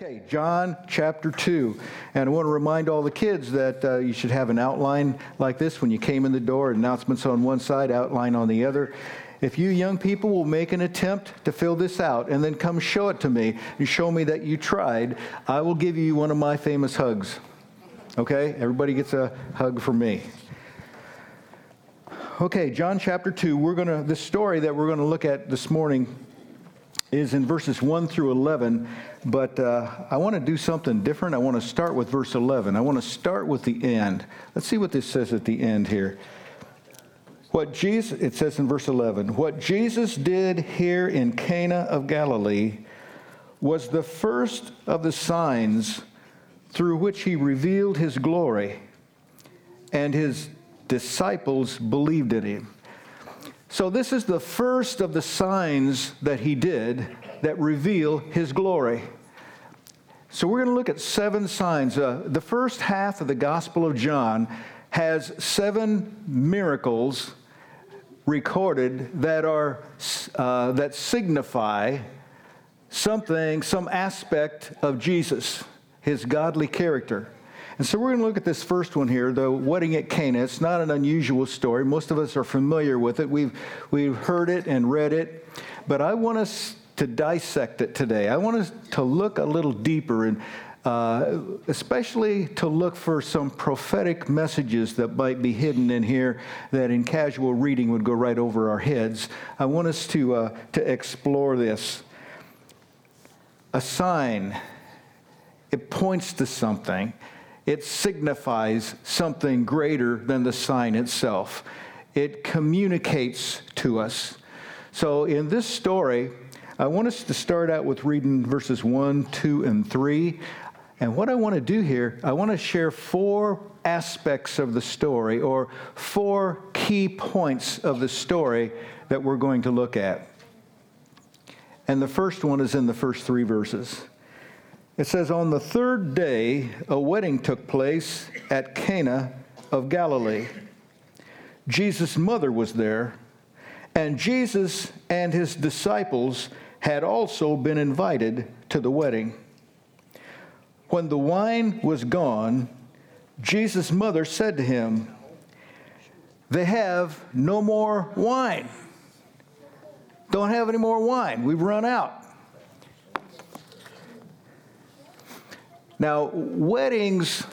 Okay, John chapter 2. And I want to remind all the kids that uh, you should have an outline like this when you came in the door, announcements on one side, outline on the other. If you young people will make an attempt to fill this out and then come show it to me and show me that you tried, I will give you one of my famous hugs. Okay? Everybody gets a hug from me. Okay, John chapter 2. We're going to, the story that we're going to look at this morning is in verses 1 through 11, but uh, I want to do something different. I want to start with verse 11. I want to start with the end. Let's see what this says at the end here. What Jesus, it says in verse 11, what Jesus did here in Cana of Galilee was the first of the signs through which he revealed his glory, and his disciples believed in him. So, this is the first of the signs that he did that reveal his glory. So, we're going to look at seven signs. Uh, the first half of the Gospel of John has seven miracles recorded that are uh, that signify something, some aspect of Jesus, his godly character. And so we're going to look at this first one here, the wedding at Cana. It's not an unusual story. Most of us are familiar with it. We've, we've heard it and read it. But I want us to dissect it today. I want us to look a little deeper and uh, especially to look for some prophetic messages that might be hidden in here that in casual reading would go right over our heads. I want us to, uh, to explore this. A sign, it points to something it signifies something greater than the sign itself. It communicates to us. So, in this story, I want us to start out with reading verses 1, 2, and 3. And what I want to do here, I want to share four aspects of the story or four key points of the story that we're going to look at. And the first one is in the first three verses. It says, On the third day, a wedding took place at Cana of Galilee. Jesus' mother was there, and Jesus and his disciples had also been invited to the wedding. When the wine was gone, Jesus' mother said to him, They have no more wine. Don't have any more wine. We've run out. Now, weddings,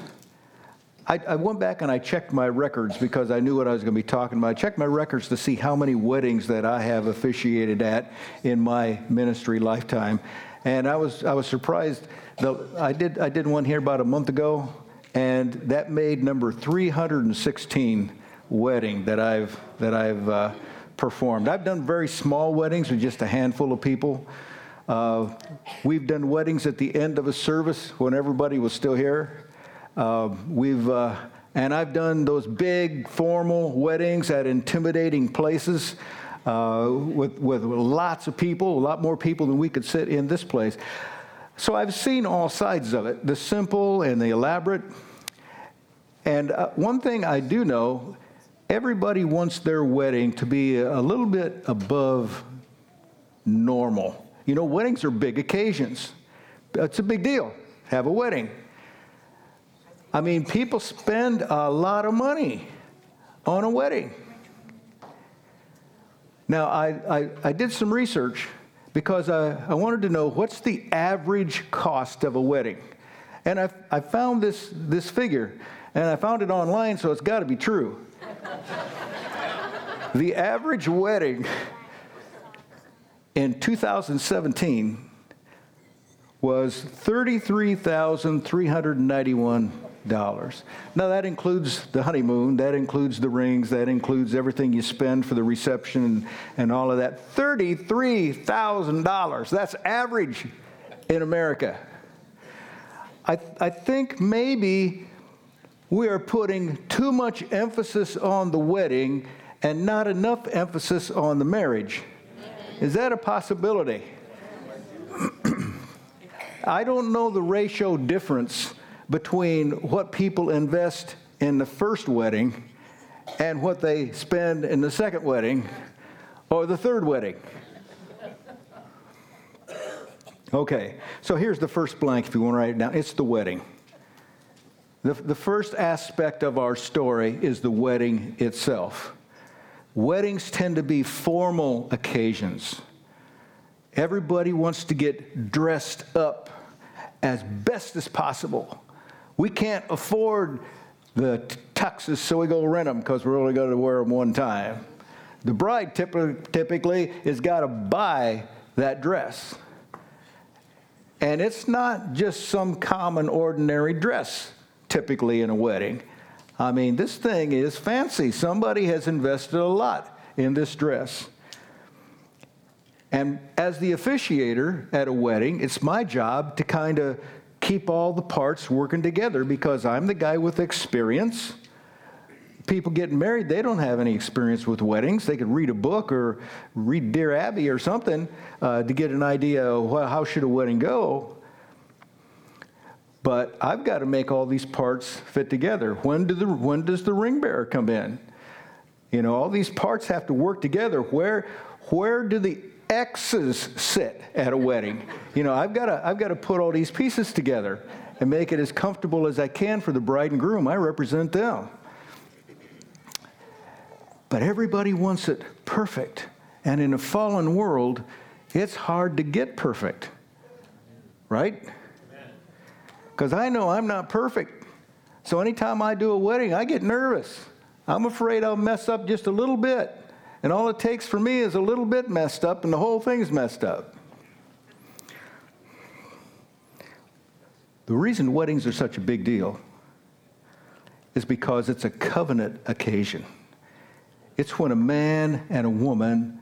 I, I, went back and I checked my records because I knew what I was going to be talking about. I checked my records to see how many weddings that I have officiated at in my ministry lifetime. And I was, I was surprised. The, I, did, I did one here about a month ago, and that made number 316 wedding that I've, that I've uh, performed. I've done very small weddings with just a handful of people. Uh, we've done weddings at the end of a service when everybody was still here. Uh, we've uh, and I've done those big formal weddings at intimidating places uh, with with lots of people, a lot more people than we could sit in this place. So I've seen all sides of it, the simple and the elaborate. And uh, one thing I do know, everybody wants their wedding to be a little bit above normal. You know, weddings are big occasions. It's a big deal. Have a wedding. I mean, people spend a lot of money on a wedding. Now, I, I, I did some research because I, I wanted to know what's the average cost of a wedding. And I, I found this, this figure, and I found it online, so it's got to be true. the average wedding in 2017 was $33,391. Now, that includes the honeymoon, that includes the rings, that includes everything you spend for the reception and, all of that. $33,000. That's average in America. I, I think maybe we are putting too much emphasis on the wedding and not enough emphasis on the marriage. Is that a possibility? I don't know the ratio difference between what people invest in the first wedding and what they spend in the second wedding or the third wedding. Okay, so here's the first blank if you want to write it down. It's the wedding. The, the first aspect of our story is the wedding itself. Weddings tend to be formal occasions. Everybody wants to get dressed up as best as possible. We can't afford the tuxes, so we go rent them because we're only going to wear them one time. The bride typically has got to buy that dress. And it's not just some common, ordinary dress, typically in a wedding. I mean, this thing is fancy. Somebody has invested a lot in this dress. And as the officiator at a wedding, it's my job to kind of keep all the parts working together because I'm the guy with experience. People getting married, they don't have any experience with weddings. They could read a book or read Dear Abby or something uh, to get an idea of how should a wedding go. But I've got to make all these parts fit together. When, do the, when does the ring bearer come in? You know, all these parts have to work together. Where, where do the X's sit at a wedding? You know, I've got to, I've got to put all these pieces together and make it as comfortable as I can for the bride and groom. I represent them. But everybody wants it perfect. And in a fallen world, it's hard to get perfect. Right? Because I know I'm not perfect. So anytime I do a wedding, I get nervous. I'm afraid I'll mess up just a little bit. And all it takes for me is a little bit messed up, and the whole thing's messed up. The reason weddings are such a big deal is because it's a covenant occasion. It's when a man and a woman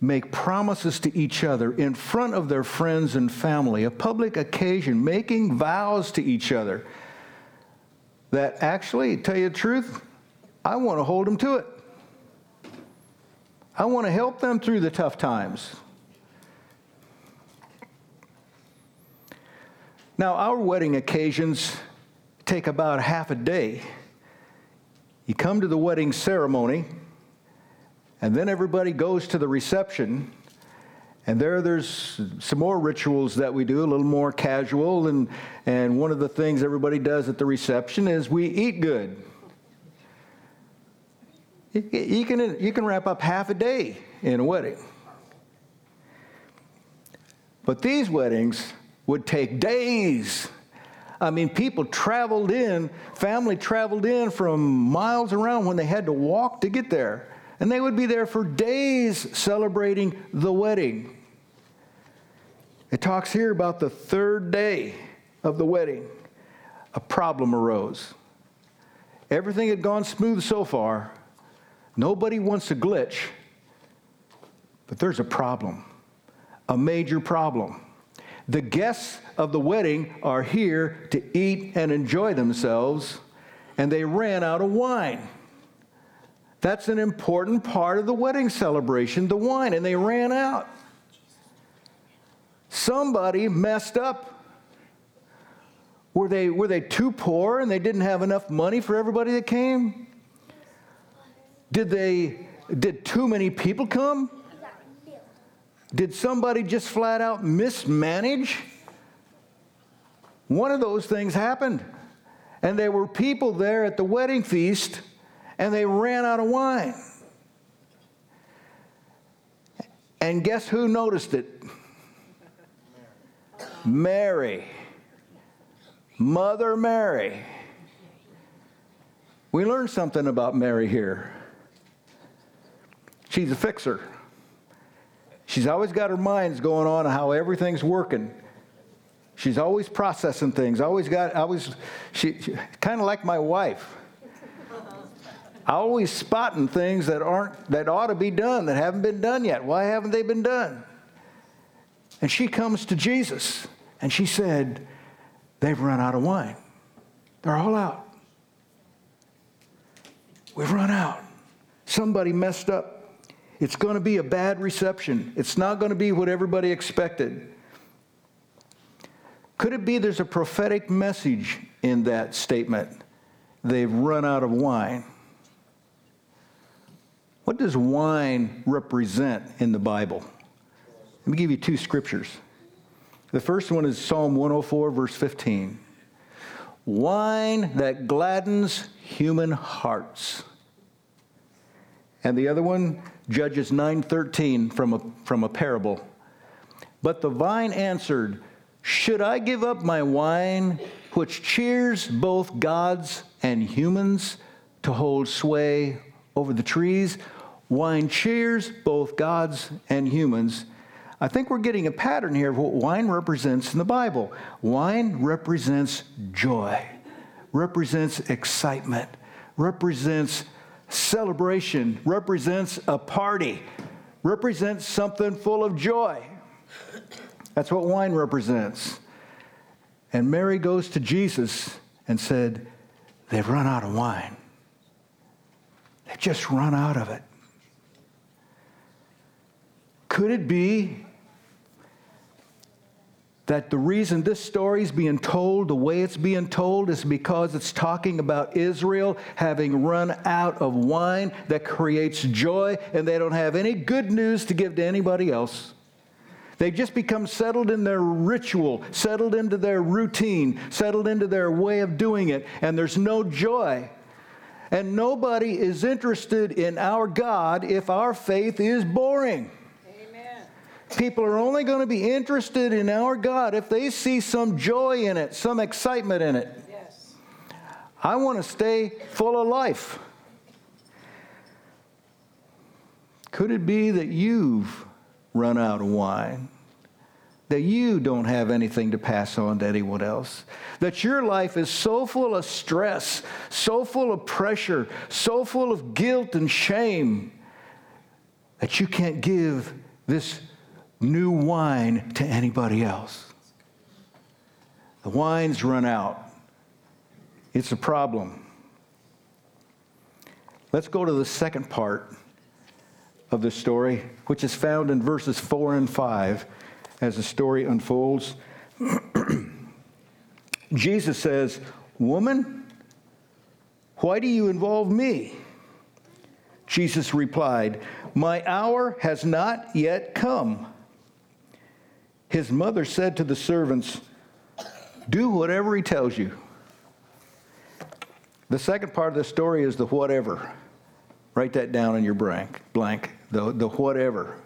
make promises to each other in front of their friends and family, a public occasion, making vows to each other that actually, tell you the truth, I want to hold them to it. I want to help them through the tough times. Now, our wedding occasions take about half a day. You come to the wedding ceremony, and then everybody goes to the reception. And there, there's some more rituals that we do, a little more casual. And, and one of the things everybody does at the reception is we eat good. You can, you can wrap up half a day in a wedding. But these weddings would take days. I mean, people traveled in, family traveled in from miles around when they had to walk to get there. And they would be there for days celebrating the wedding. It talks here about the third day of the wedding. A problem arose. Everything had gone smooth so far. Nobody wants a glitch, but there's a problem, a major problem. The guests of the wedding are here to eat and enjoy themselves, and they ran out of wine. That's an important part of the wedding celebration, the wine, and they ran out. Somebody messed up. Were they, were they too poor and they didn't have enough money for everybody that came? Did they did too many people come? Did somebody just flat out mismanage? One of those things happened. And there were people there at the wedding feast and they ran out of wine. And guess who noticed it? Mary. Mother Mary. We learned something about Mary here. She's a fixer. She's always got her minds going on how everything's working. She's always processing things. Always got, always, she, she kind of like my wife. I always spotting things that aren't, that ought to be done, that haven't been done yet. Why haven't they been done? And she comes to Jesus and she said, They've run out of wine. They're all out. We've run out. Somebody messed up. It's going to be a bad reception. It's not going to be what everybody expected. Could it be there's a prophetic message in that statement? They've run out of wine. What does wine represent in the Bible? Let me give you two scriptures. The first one is Psalm 104, verse 15. Wine that gladdens human hearts. And the other one, Judges 9:13 from a, from a parable. But the vine answered, Should I give up my wine, which cheers both gods and humans, to hold sway over the trees? Wine cheers both gods and humans. I think we're getting a pattern here of what wine represents in the Bible. Wine represents joy, represents excitement, represents celebration, represents a party, represents something full of joy. That's what wine represents. And Mary goes to Jesus and said, They've run out of wine. They've just run out of it. Could it be that the reason this story is being told the way it's being told is because it's talking about Israel having run out of wine that creates joy and they don't have any good news to give to anybody else? They've just become settled in their ritual, settled into their routine, settled into their way of doing it, and there's no joy. And nobody is interested in our God if our faith is boring. People are only going to be interested in our God if they see some joy in it, some excitement in it. Yes. I want to stay full of life. Could it be that you've run out of wine? That you don't have anything to pass on to anyone else? That your life is so full of stress, so full of pressure, so full of guilt and shame that you can't give this new wine to anybody else. The wine's run out. It's a problem. Let's go to the second part of the story, which is found in verses 4 and 5 as the story unfolds. Jesus says, Woman, why do you involve me? Jesus replied, My hour has not yet come. His mother said to the servants, Do whatever he tells you. The second part of the story is the whatever. Write that down in your blank. Blank. The, the whatever.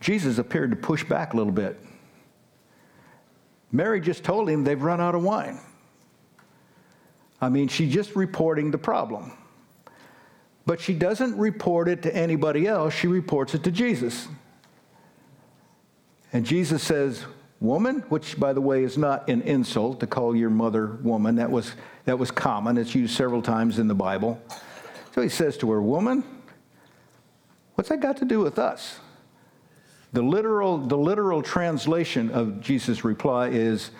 Jesus appeared to push back a little bit. Mary just told him they've run out of wine. I mean, she's just reporting the problem. But she doesn't report it to anybody else, she reports it to Jesus. And Jesus says, Woman, which by the way is not an insult to call your mother woman. That was, that was common. It's used several times in the Bible. So he says to her, Woman, what's that got to do with us? The literal, the literal translation of Jesus' reply is,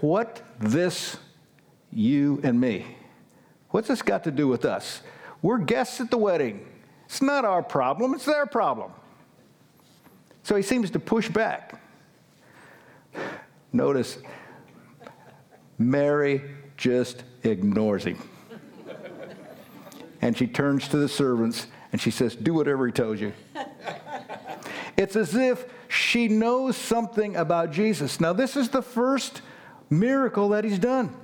What this, you, and me? What's this got to do with us? We're guests at the wedding. It's not our problem, it's their problem. So he seems to push back. Notice, Mary just ignores him. and she turns to the servants and she says, Do whatever he tells you. it's as if she knows something about Jesus. Now, this is the first miracle that he's done.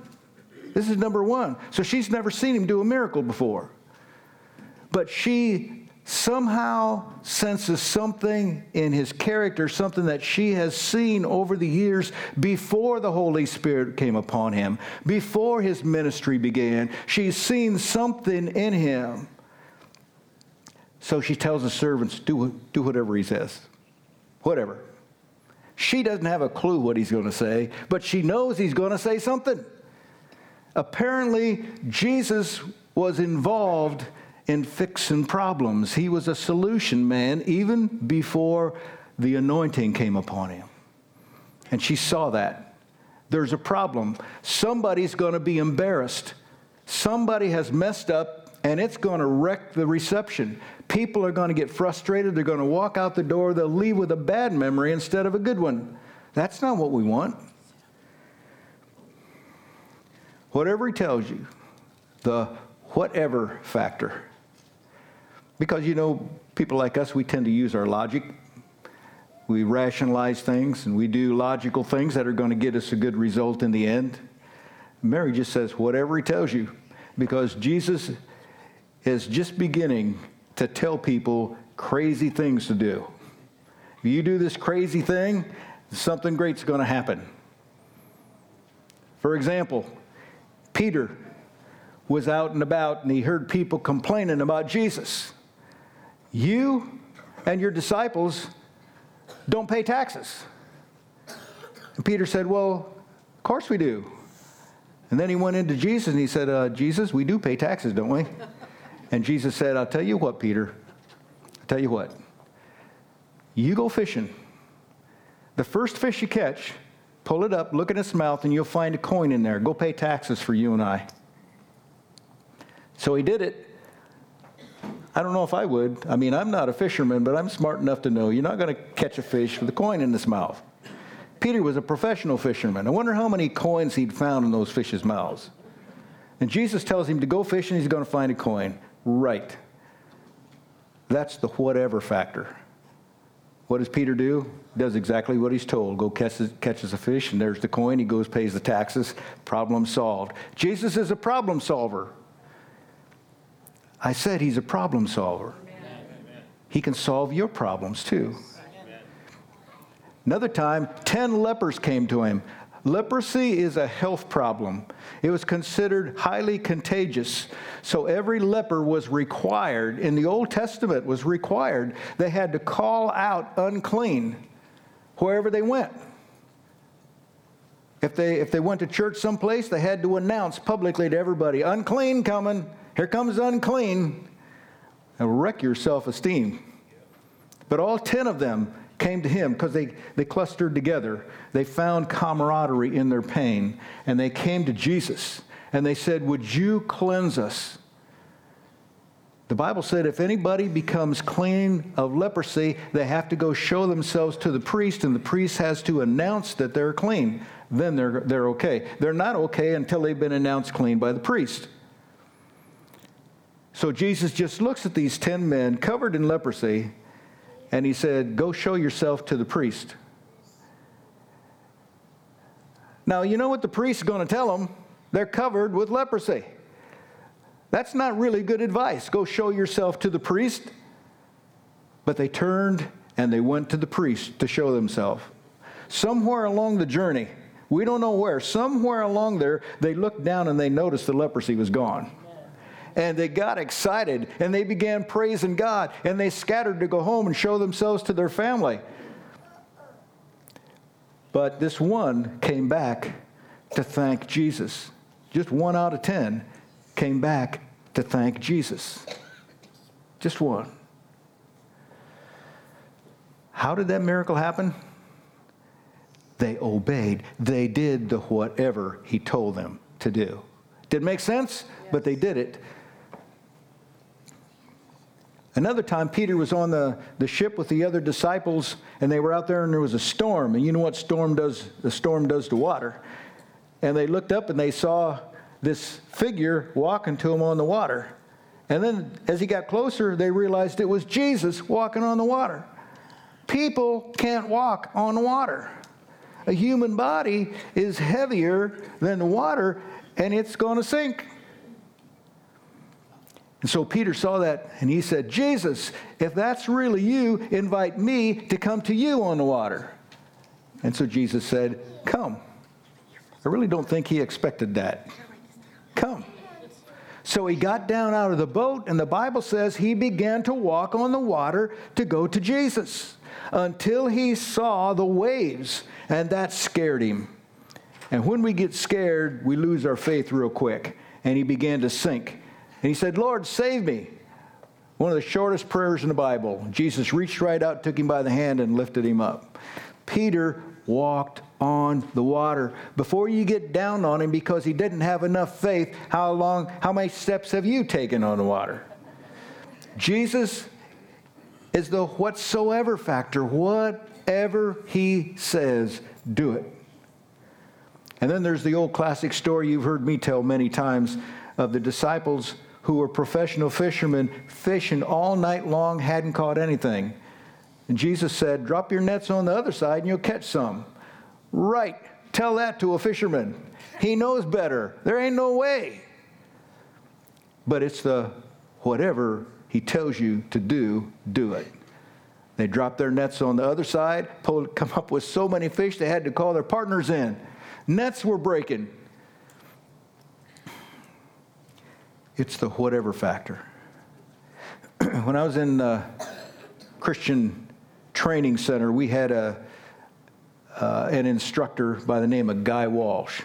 This is number one. So she's never seen him do a miracle before but she somehow senses something in his character, something that she has seen over the years before the Holy Spirit came upon him, before his ministry began. She's seen something in him. So she tells the servants, do, do whatever he says. Whatever. She doesn't have a clue what he's going to say, but she knows he's going to say something. Apparently, Jesus was involved in fixing problems. He was a solution man even before the anointing came upon him. And she saw that. There's a problem. Somebody's going to be embarrassed. Somebody has messed up and it's going to wreck the reception. People are going to get frustrated. They're going to walk out the door. They'll leave with a bad memory instead of a good one. That's not what we want. Whatever he tells you, the whatever factor because, you know, people like us, we tend to use our logic. we rationalize things and we do logical things that are going to get us a good result in the end. Mary just says, whatever he tells you, because Jesus is just beginning to tell people crazy things to do. If you do this crazy thing, something great's going to happen. For example, Peter was out and about and he heard people complaining about Jesus. You and your disciples don't pay taxes. And Peter said, Well, of course we do. And then he went into Jesus and he said, uh, Jesus, we do pay taxes, don't we? And Jesus said, I'll tell you what, Peter. I'll tell you what. You go fishing. The first fish you catch, pull it up, look in its mouth, and you'll find a coin in there. Go pay taxes for you and I. So he did it. I don't know if I would. I mean, I'm not a fisherman, but I'm smart enough to know you're not going to catch a fish with a coin in its mouth. Peter was a professional fisherman. I wonder how many coins he'd found in those fish's mouths. And Jesus tells him to go fishing, he's going to find a coin. Right. That's the whatever factor. What does Peter do? Does exactly what he's told. Go catches, catches a fish, and there's the coin. He goes, pays the taxes. Problem solved. Jesus is a problem solver. I said he's a problem solver. Amen. He can solve your problems too. Amen. Another time, 10 lepers came to him. Leprosy is a health problem. It was considered highly contagious. So every leper was required, in the Old Testament was required, they had to call out unclean wherever they went. If they, if they went to church someplace, they had to announce publicly to everybody, unclean coming. Here comes unclean. And wreck your self esteem. But all 10 of them came to him because they, they clustered together. They found camaraderie in their pain. And they came to Jesus and they said, Would you cleanse us? The Bible said if anybody becomes clean of leprosy, they have to go show themselves to the priest, and the priest has to announce that they're clean. Then they're, they're okay. They're not okay until they've been announced clean by the priest. So Jesus just looks at these 10 men covered in leprosy and he said, Go show yourself to the priest. Now, you know what the priest is going to tell them? They're covered with leprosy. That's not really good advice. Go show yourself to the priest. But they turned and they went to the priest to show themselves. Somewhere along the journey, we don't know where, somewhere along there, they looked down and they noticed the leprosy was gone and they got excited and they began praising God and they scattered to go home and show themselves to their family. But this one came back to thank Jesus. Just one out of ten came back to thank Jesus. Just one. How did that miracle happen? They obeyed. They did the whatever he told them to do. Didn't make sense, but they did it. Another time, Peter was on the, the ship with the other disciples, and they were out there, and there was a storm. And you know what storm does? The storm does to water. And they looked up and they saw this figure walking to them on the water. And then, as he got closer, they realized it was Jesus walking on the water. People can't walk on the water. A human body is heavier than the water, and it's going to sink. And so Peter saw that and he said, Jesus, if that's really you, invite me to come to you on the water. And so Jesus said, Come. I really don't think he expected that. Come. So he got down out of the boat, and the Bible says he began to walk on the water to go to Jesus until he saw the waves, and that scared him. And when we get scared, we lose our faith real quick, and he began to sink. And he said, Lord, save me. One of the shortest prayers in the Bible. Jesus reached right out, took him by the hand, and lifted him up. Peter walked on the water. Before you get down on him because he didn't have enough faith, how long, how many steps have you taken on the water? Jesus is the whatsoever factor. Whatever he says, do it. And then there's the old classic story you've heard me tell many times of the disciples who were professional fishermen fishing all night long, hadn't caught anything. And Jesus said, Drop your nets on the other side and you'll catch some. Right. Tell that to a fisherman. He knows better. There ain't no way. But it's the whatever he tells you to do, do it. They dropped their nets on the other side, pulled, come up with so many fish they had to call their partners in. Nets were breaking. It's the whatever factor. when I was in uh, Christian Training Center, we had a, uh, an instructor by the name of Guy Walsh.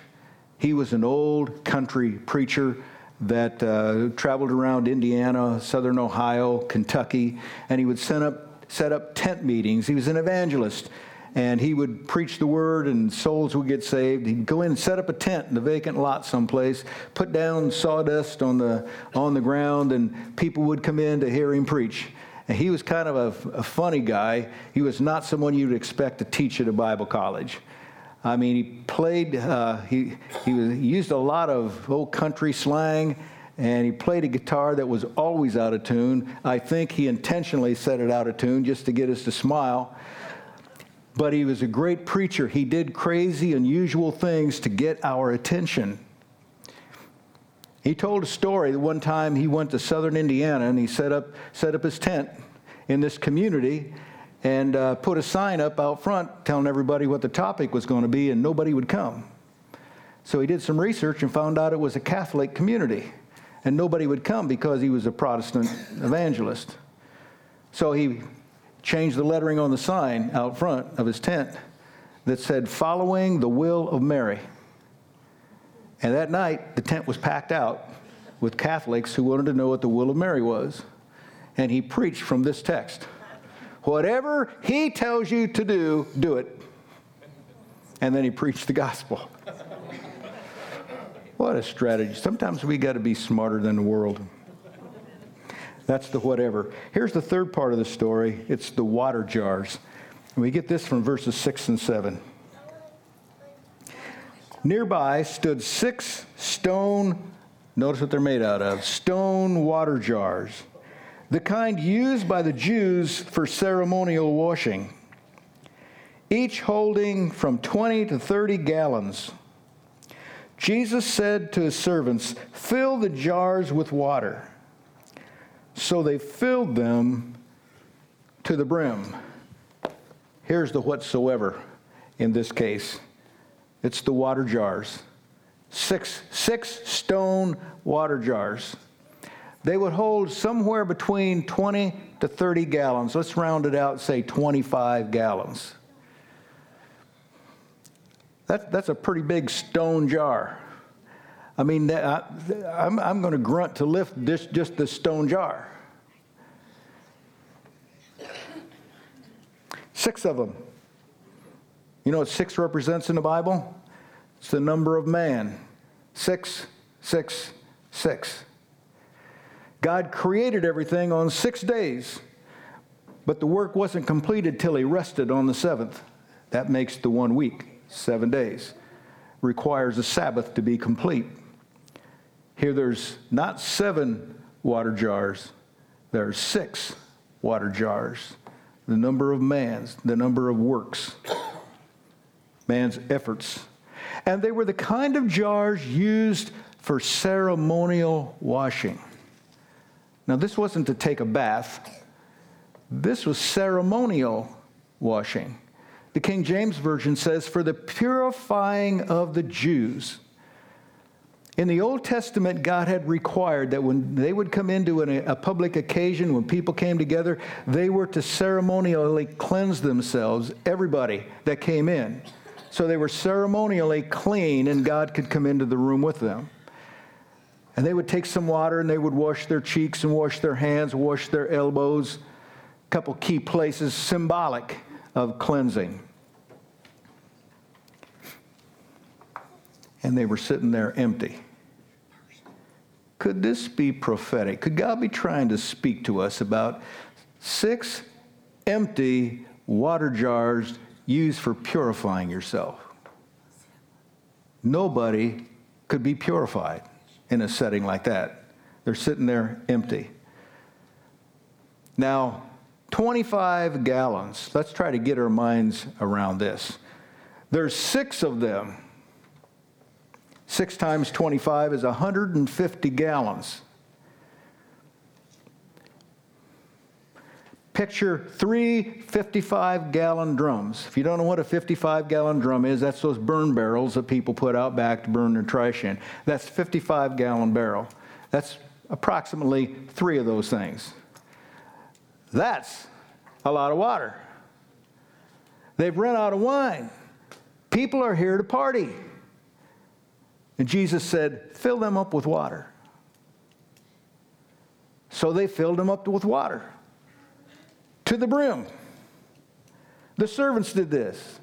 He was an old country preacher that uh, traveled around Indiana, southern Ohio, Kentucky, and he would set up, set up tent meetings. He was an evangelist, and he would preach the word, and souls would get saved. He'd go in and set up a tent in a vacant lot someplace, put down sawdust on the, on the ground, and people would come in to hear him preach. And he was kind of a, a funny guy. He was not someone you'd expect to teach at a Bible college. I mean, he played, uh, he, he, was, he used a lot of old country slang, and he played a guitar that was always out of tune. I think he intentionally set it out of tune just to get us to smile. But he was a great preacher. He did crazy, unusual things to get our attention. He told a story that one time he went to southern Indiana and he set up, set up his tent in this community and uh, put a sign up out front telling everybody what the topic was going to be, and nobody would come. So he did some research and found out it was a Catholic community, and nobody would come because he was a Protestant evangelist. So he changed the lettering on the sign out front of his tent that said, Following the will of Mary. And that night, the tent was packed out with Catholics who wanted to know what the will of Mary was. And he preached from this text. Whatever he tells you to do, do it. And then he preached the gospel. what a strategy. Sometimes we got to be smarter than the world. That's the whatever. Here's the third part of the story it's the water jars. And we get this from verses 6 and 7. Nearby stood six stone, notice what they're made out of stone water jars the kind used by the Jews for ceremonial washing, each holding from 20 to 30 gallons. Jesus said to his servants, Fill the jars with water. So they filled them to the brim. Here's the whatsoever in this case it's the water jars. Six, six stone water jars. They would hold somewhere between 20 to 30 gallons. Let's round it out, say 25 gallons. That, that's a pretty big stone jar. I mean, I, am I'm going to grunt to lift this, just this stone jar. Six of them. You know what six represents in the Bible? It's the number of man. Six, six, six. God created everything on six days, but the work wasn't completed till he rested on the seventh. That makes the one week, seven days. Requires a Sabbath to be complete. Here there's not seven water jars, there are six water jars. The number of man's, the number of works, man's efforts. And they were the kind of jars used for ceremonial washing. Now, this wasn't to take a bath, this was ceremonial washing. The King James Version says, for the purifying of the Jews. In the Old Testament, God had required that when they would come into an, a public occasion, when people came together, they were to ceremonially cleanse themselves, everybody that came in. So they were ceremonially clean, and God could come into the room with them. And they would take some water and they would wash their cheeks and wash their hands, wash their elbows. A couple key places symbolic of cleansing. And they were sitting there empty. Could this be prophetic? Could God be trying to speak to us about six empty water jars used for purifying yourself? Nobody could be purified in a setting like that. They're sitting there empty. Now, 25 gallons. Let's try to get our minds around this. There's six of them. Six times 25 is 150 gallons. Picture three 55 gallon drums. If you don't know what a 55 gallon drum is, that's those burn barrels that people put out back to burn their trash in. That's 55 gallon barrel. That's approximately three of those things. That's a lot of water. They've run out of wine. People are here to party. And Jesus said, Fill them up with water. So they filled them up with water to the brim. The servants did this.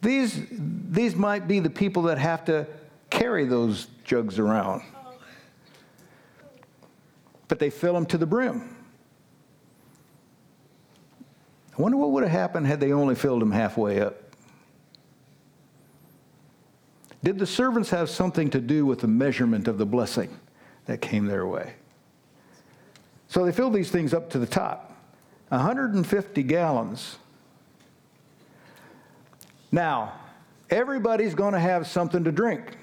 These, these might be the people that have to carry those jugs around. But they fill them to the brim. I wonder what would have happened had they only filled them halfway up. Did the servants have something to do with the measurement of the blessing that came their way? So they filled these things up to the top 150 gallons. Now, everybody's going to have something to drink.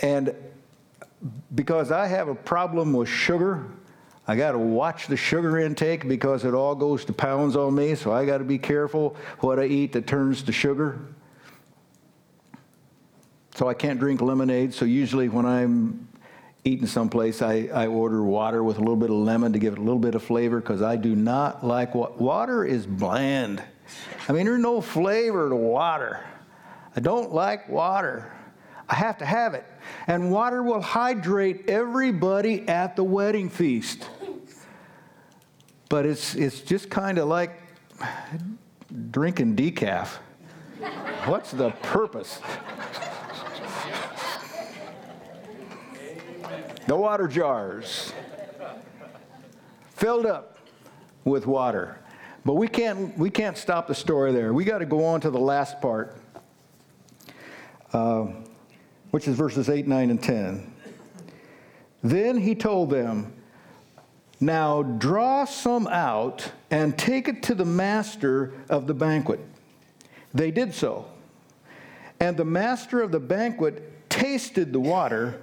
And because I have a problem with sugar, I got to watch the sugar intake because it all goes to pounds on me, so I got to be careful what I eat that turns to sugar. So I can't drink lemonade, so usually when I'm eating someplace, I, I order water with a little bit of lemon to give it a little bit of flavor because I do not like what water is bland. I mean, there's no flavor to water. I don't like water. I have to have it. And water will hydrate everybody at the wedding feast. But it's, it's just kind of like drinking decaf. What's the purpose? The water jars filled up with water. But we can't, we can't stop the story there. We got to go on to the last part, uh, which is verses 8, 9, and 10. Then he told them, now draw some out and take it to the master of the banquet. They did so. And the master of the banquet tasted the water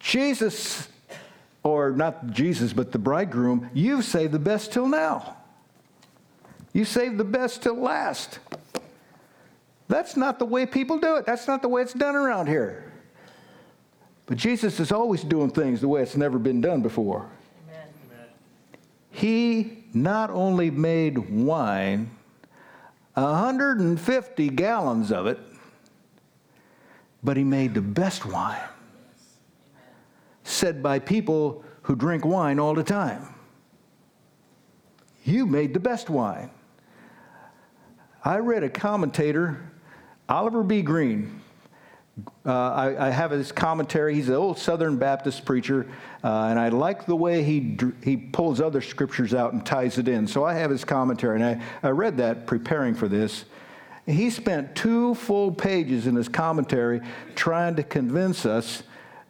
Jesus, or not Jesus, but the bridegroom, you've saved the best till now. You saved the best till last. That's not the way people do it. That's not the way it's done around here. But Jesus is always doing things the way it's never been done before Amen. he not only made wine, 150 gallons of it, but he made the best wine. Said by people who drink wine all the time. You made the best wine. I read a commentator, Oliver B. Greene. uh, I, I, have his commentary. He's an old Southern Baptist preacher, uh, and I like the way he, he pulls other scriptures out and ties it in. So I have his commentary, and I, I read that preparing for this. He spent two full pages in his commentary trying to convince us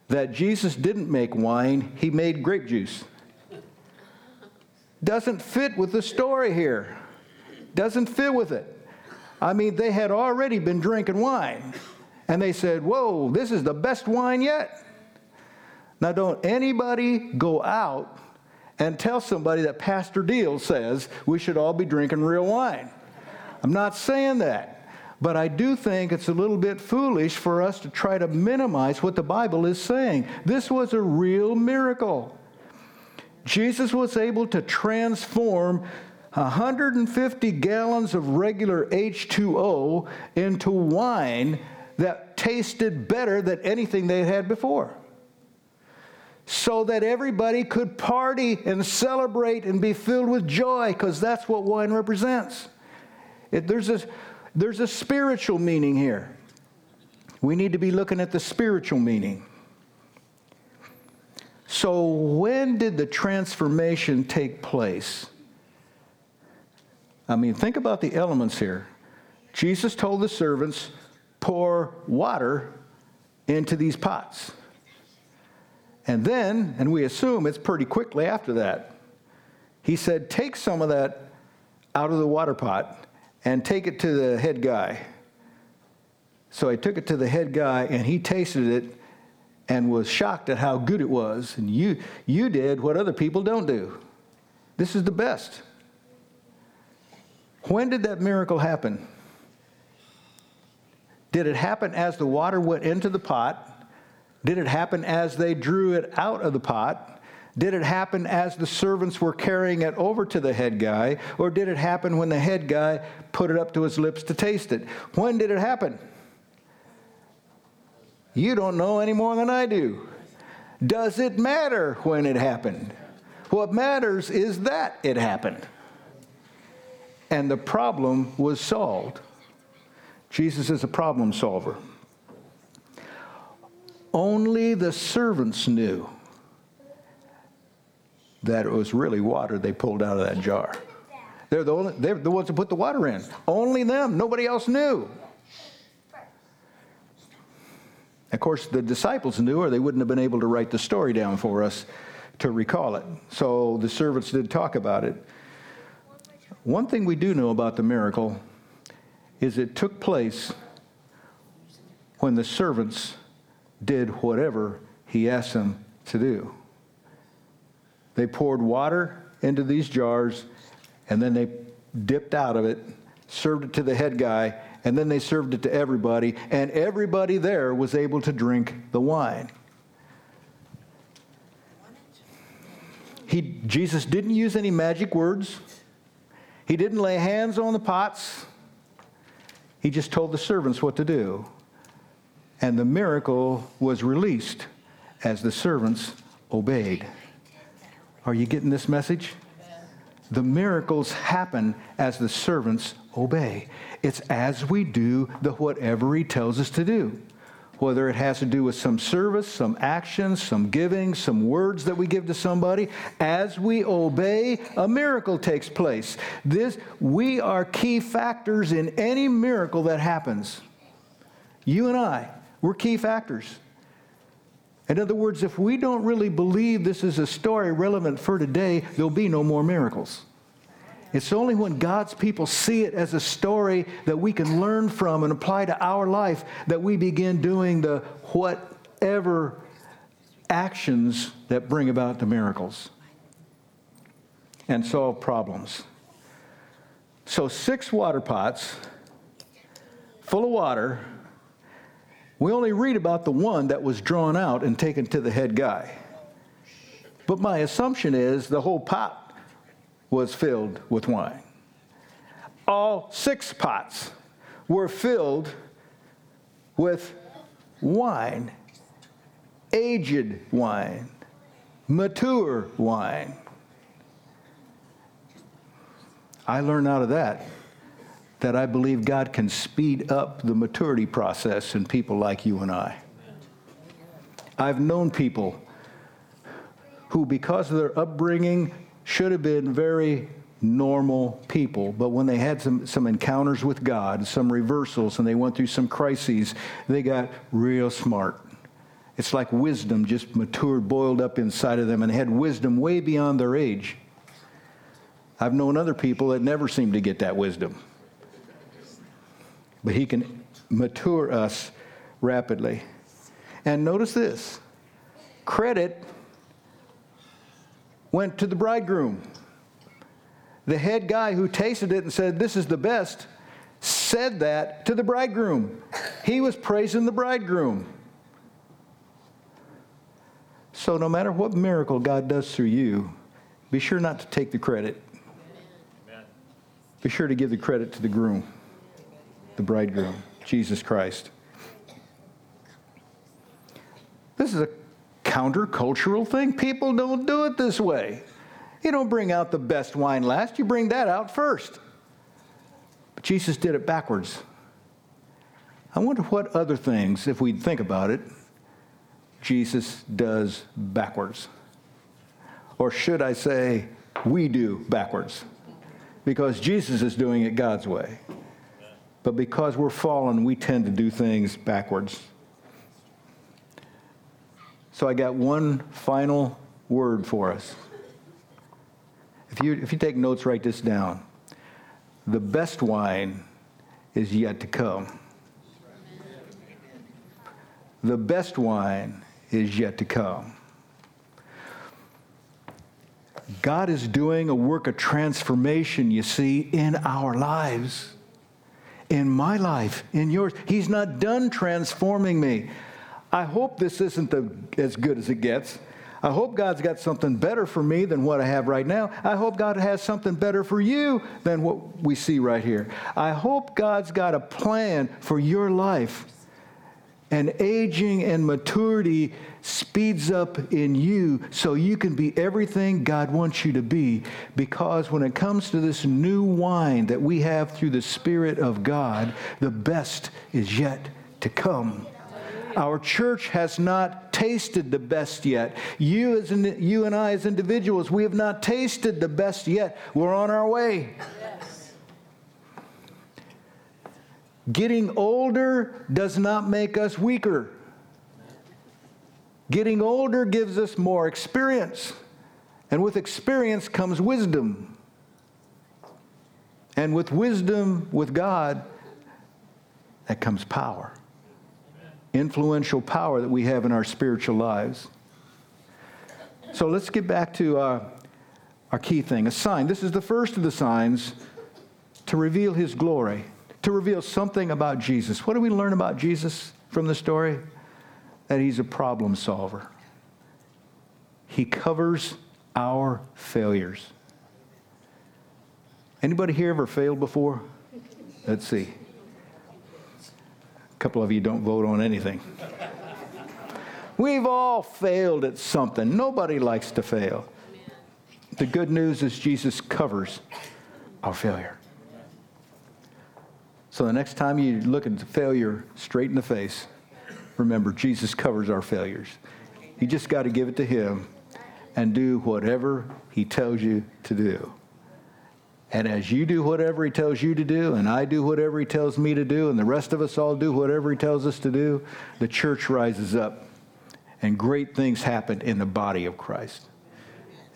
that Jesus didn't make wine, he made grape juice. Doesn't fit with the story here. Doesn't fit with it. I mean, they had already been drinking wine. And they said, Whoa, this is the best wine yet. Now, don't anybody go out and tell somebody that Pastor Deal says we should all be drinking real wine. I'm not saying that. But I do think it's a little bit foolish for us to try to minimize what the Bible is saying. This was a real miracle. Jesus was able to transform 150 gallons of regular H2O into wine that tasted better than anything they had before. so that everybody could party and celebrate and be filled with joy, because that's what wine represents. It, there's, a, there's a spiritual meaning here. We need to be looking at the spiritual meaning. So, when did the transformation take place? I mean, think about the elements here. Jesus told the servants, pour water into these pots. And then, and we assume it's pretty quickly after that, he said, Take some of that out of the water pot and take it to the head guy. So I took it to the head guy and he tasted it and was shocked at how good it was. And you, you did what other people don't do. This is the best. When did that miracle happen? Did it happen as the water went into the pot? Did it happen as they drew it out of the pot? Did it happen as the servants were carrying it over to the head guy? Or did it happen when the head guy put it up to his lips to taste it? When did it happen? You don't know any more than I do. Does it matter when it happened? What matters is that it happened. And the problem was solved. Jesus is a problem solver. Only the servants knew that it was really water they pulled out of that jar. They're the, only, they're the ones who put the water in. Only them. Nobody else knew. Of course, the disciples knew, or they wouldn't have been able to write the story down for us to recall it. So the servants did talk about it. One thing we do know about the miracle is it took place when the servants did whatever he asked them to do. They poured water into these jars, and then they dipped out of it, served it to the head guy, and then they served it to everybody, and everybody there was able to drink the wine. He, Jesus didn't use any magic words. He didn't lay hands on the pots. He just told the servants what to do and the miracle was released as the servants obeyed. Are you getting this message? The miracles happen as the servants obey. It's as we do the whatever he tells us to do. Whether it has to do with some service, some actions, some giving, some words that we give to somebody, as we obey, a miracle takes place. This we are key factors in any miracle that happens. You and I, we're key factors. In other words, if we don't really believe this is a story relevant for today, there'll be no more miracles. It's only when God's people see it as a story that we can learn from and apply to our life that we begin doing the whatever actions that bring about the miracles and solve problems. So, six water pots full of water we only read about the one that was drawn out and taken to the head guy. But my assumption is the whole pot was filled with wine. All six pots were filled with wine, aged wine, mature wine. I learned out of that that I believe God can speed up the maturity process in people like you and I. I've known people who, because of their upbringing, should have been very normal people, but when they had some, some encounters with God, some reversals, and they went through some crises, they got real smart. It's like wisdom just matured, boiled up inside of them, and had wisdom way beyond their age. I've known other people that never seemed to get that wisdom but he can mature us rapidly. And notice this credit went to the bridegroom. The head guy who tasted it and said, This is the best, said that to the bridegroom. He was praising the bridegroom. So, no matter what miracle God does through you, be sure not to take the credit. Be sure to give the credit to the groom the bridegroom, Jesus Christ. This is a countercultural thing. People don't do it this way. You don't bring out the best wine last, you bring that out first. But Jesus did it backwards. I wonder what other things, if we think about it, Jesus does backwards. Or should I say, we do backwards? Because Jesus is doing it God's way. But because we're fallen, we tend to do things backwards. So I got one final word for us. If you, if you take notes, write this down. The best wine is yet to come. The best wine is yet to come. God is doing a work of transformation, you see, in our lives. In my life, in yours. He's not done transforming me. I hope this isn't the, as good as it gets. I hope God's got something better for me than what I have right now. I hope God has something better for you than what we see right here. I hope God's got a plan for your life. And aging and maturity speeds up in you so you can be everything God wants you to be. Because when it comes to this new wine that we have through the Spirit of God, the best is yet to come. Our church has not tasted the best yet. You, as in, you and I, as individuals, we have not tasted the best yet. We're on our way. Getting older does not make us weaker. Getting older gives us more experience. And with experience comes wisdom. And with wisdom, with God, that comes power. Influential power that we have in our spiritual lives. So let's get back to uh, our key thing a sign. This is the first of the signs to reveal his glory to reveal something about Jesus. What do we learn about Jesus from the story? That he's a problem solver. He covers our failures. Anybody here ever failed before? Let's see. A couple of you don't vote on anything. We've all failed at something. Nobody likes to fail. The good news is Jesus covers our failure. So the next time you look at failure straight in the face, remember Jesus covers our failures. You just got to give it to Him and do whatever He tells you to do. And as you do whatever He tells you to do, and I do whatever He tells me to do, and the rest of us all do whatever He tells us to do, the church rises up and great things happen in the body of Christ.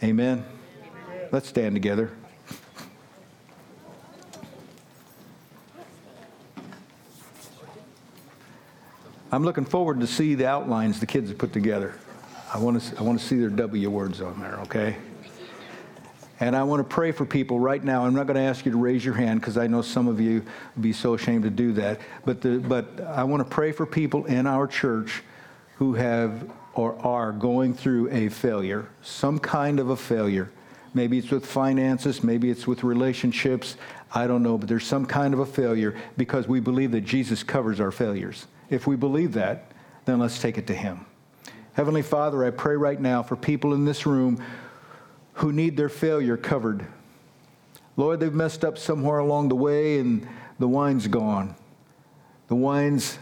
Amen. Let's stand together. I'm looking forward to see the outlines the kids have put together. I want to, I want to see their W words on there, okay? And I want to pray for people right now. I'm not going to ask you to raise your hand because I know some of you would be so ashamed to do that. But, the, but I want to pray for people in our church who have or are going through a failure, some kind of a failure. Maybe it's with finances, maybe it's with relationships. I don't know, but there's some kind of a failure because we believe that Jesus covers our failures. If we believe that, then let's take it to Him. Heavenly Father, I pray right now for people in this room who need their failure covered. Lord, they've messed up somewhere along the way and the wine's gone. The wine's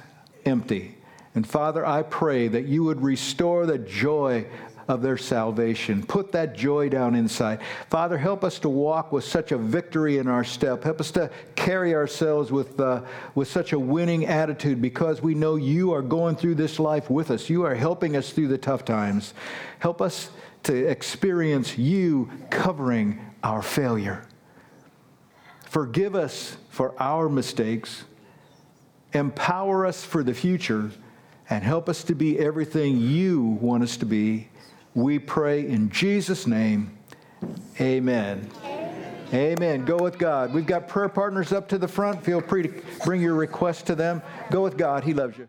empty. And Father, I pray that you would restore the joy of their salvation. Put that joy down inside. Father, help us to walk with such a victory in our step. Help us to carry ourselves with, uh, with such a winning attitude because we know you are going through this life with us. You are helping us through the tough times. Help us to experience you covering our failure. Forgive us for our mistakes. Empower us for the future and help us to be everything you want us to be we pray in Jesus' name. Amen. Amen. Amen. Go with God. We've got prayer partners up to the front. Feel free to bring your request to them. Go with God. He loves you.